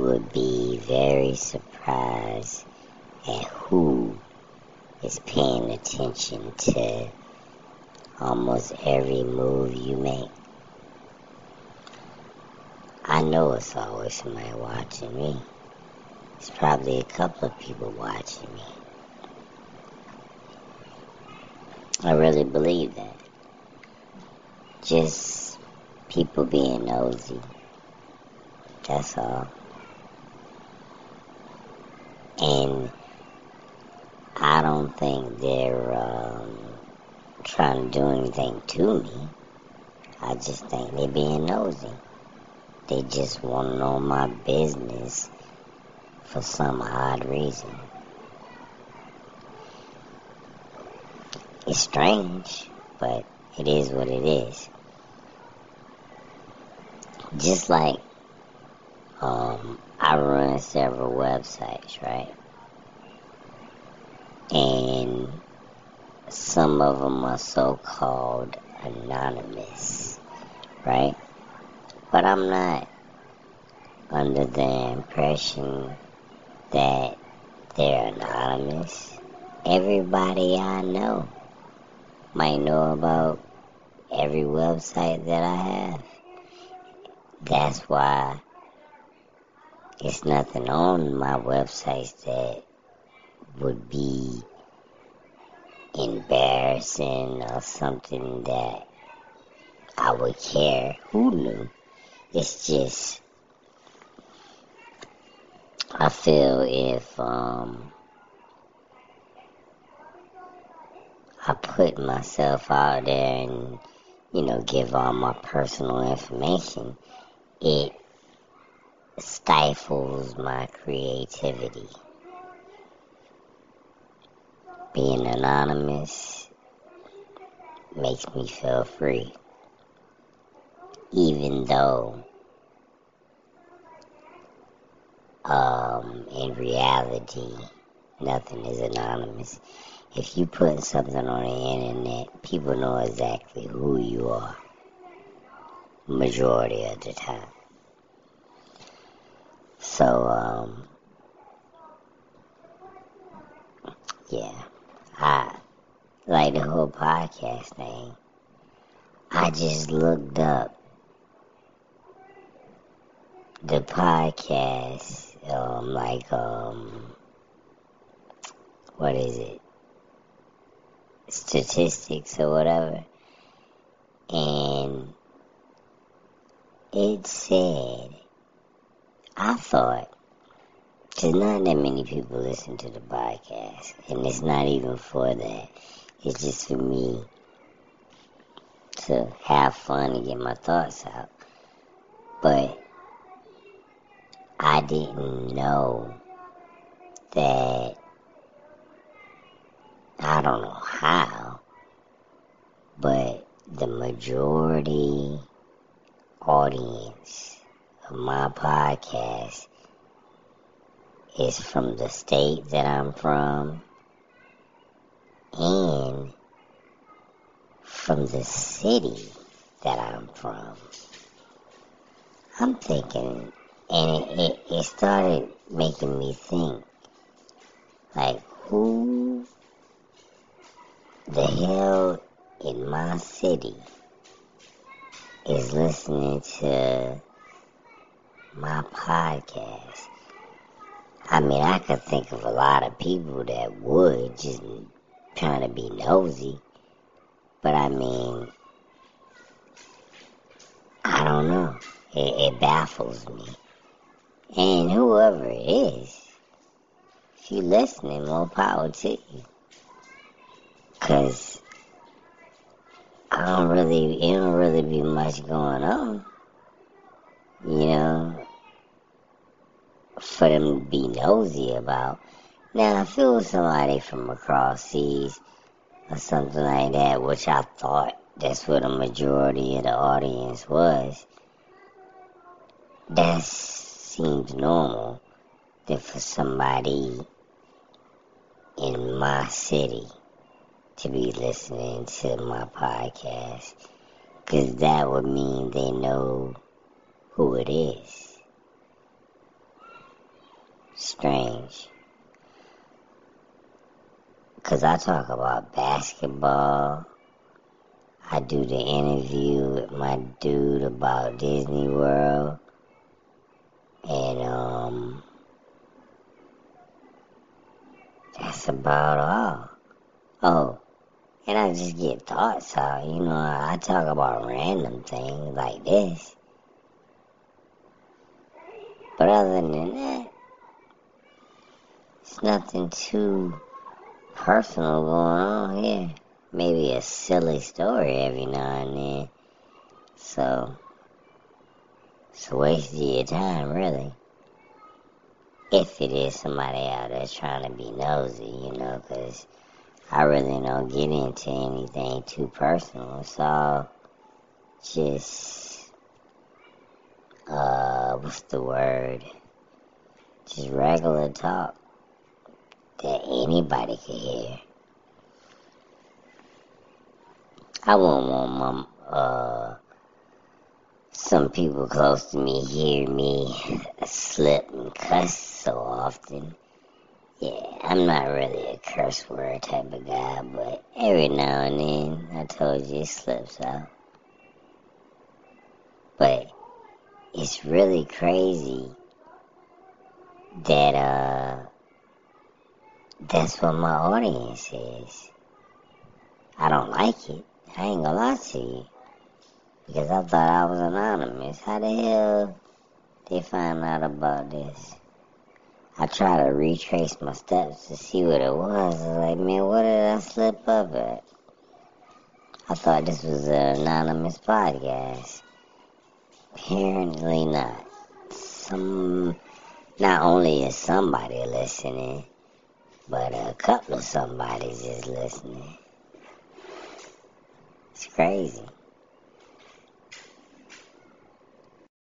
would be very surprised at who is paying attention to almost every move you make. I know it's always somebody watching me. It's probably a couple of people watching me. I really believe that. Just people being nosy. That's all. And I don't think they're um, trying to do anything to me. I just think they're being nosy. They just want to know my business for some odd reason. It's strange, but it is what it is. Just like um, I run several websites, right? And some of them are so called anonymous, right? But I'm not under the impression that they're anonymous. Everybody I know might know about every website that I have. That's why it's nothing on my websites that would be embarrassing or something that I would care. Who knew? it's just I feel if um, I put myself out there and you know give all my personal information, it stifles my creativity. Being anonymous makes me feel free even though um, in reality nothing is anonymous. If you put something on the internet, people know exactly who you are. Majority of the time. So, um, yeah, I like the podcast thing. I just looked up the podcast, um, like, um, what is it? Statistics or whatever. And it said, I thought, because not that many people listen to the podcast, and it's not even for that. It's just for me to have fun and get my thoughts out. But I didn't know that I don't know how, but the majority audience of my podcast is from the state that I'm from and from the city that I'm from. I'm thinking and it, it, it started making me think, like, who the hell in my city is listening to my podcast? I mean, I could think of a lot of people that would just trying to be nosy, but I mean, I don't know. It, it baffles me. And whoever it is, if you're listening, more power to you. Cause I don't really, it don't really be much going on. You know, for them to be nosy about. Now, if it was somebody from across seas or something like that, which I thought that's what a majority of the audience was, that seems normal than for somebody in my city to be listening to my podcast because that would mean they know who it is. strange. Because I talk about basketball. I do the interview with my dude about Disney World. And, um, that's about all. Oh, and I just get thoughts out. You know, I talk about random things like this. But other than that, it's nothing too personal going on here. Maybe a silly story every now and then. So, it's a waste of your time, really. If it is somebody out there trying to be nosy, you know, because I really don't get into anything too personal. So, just, uh, what's the word? Just regular talk that anybody can hear. I wouldn't want my, uh, some people close to me hear me slip and cuss so often. Yeah, I'm not really a curse word type of guy, but every now and then, I told you, it slips out. But it's really crazy that, uh, that's what my audience is. I don't like it. I ain't gonna lie to you. Because I thought I was anonymous. How the hell they find out about this? I try to retrace my steps to see what it was. I was like, man, what did I slip up at? I thought this was an anonymous podcast. Apparently not. Some, not only is somebody listening, but a couple of somebody's is listening. It's crazy.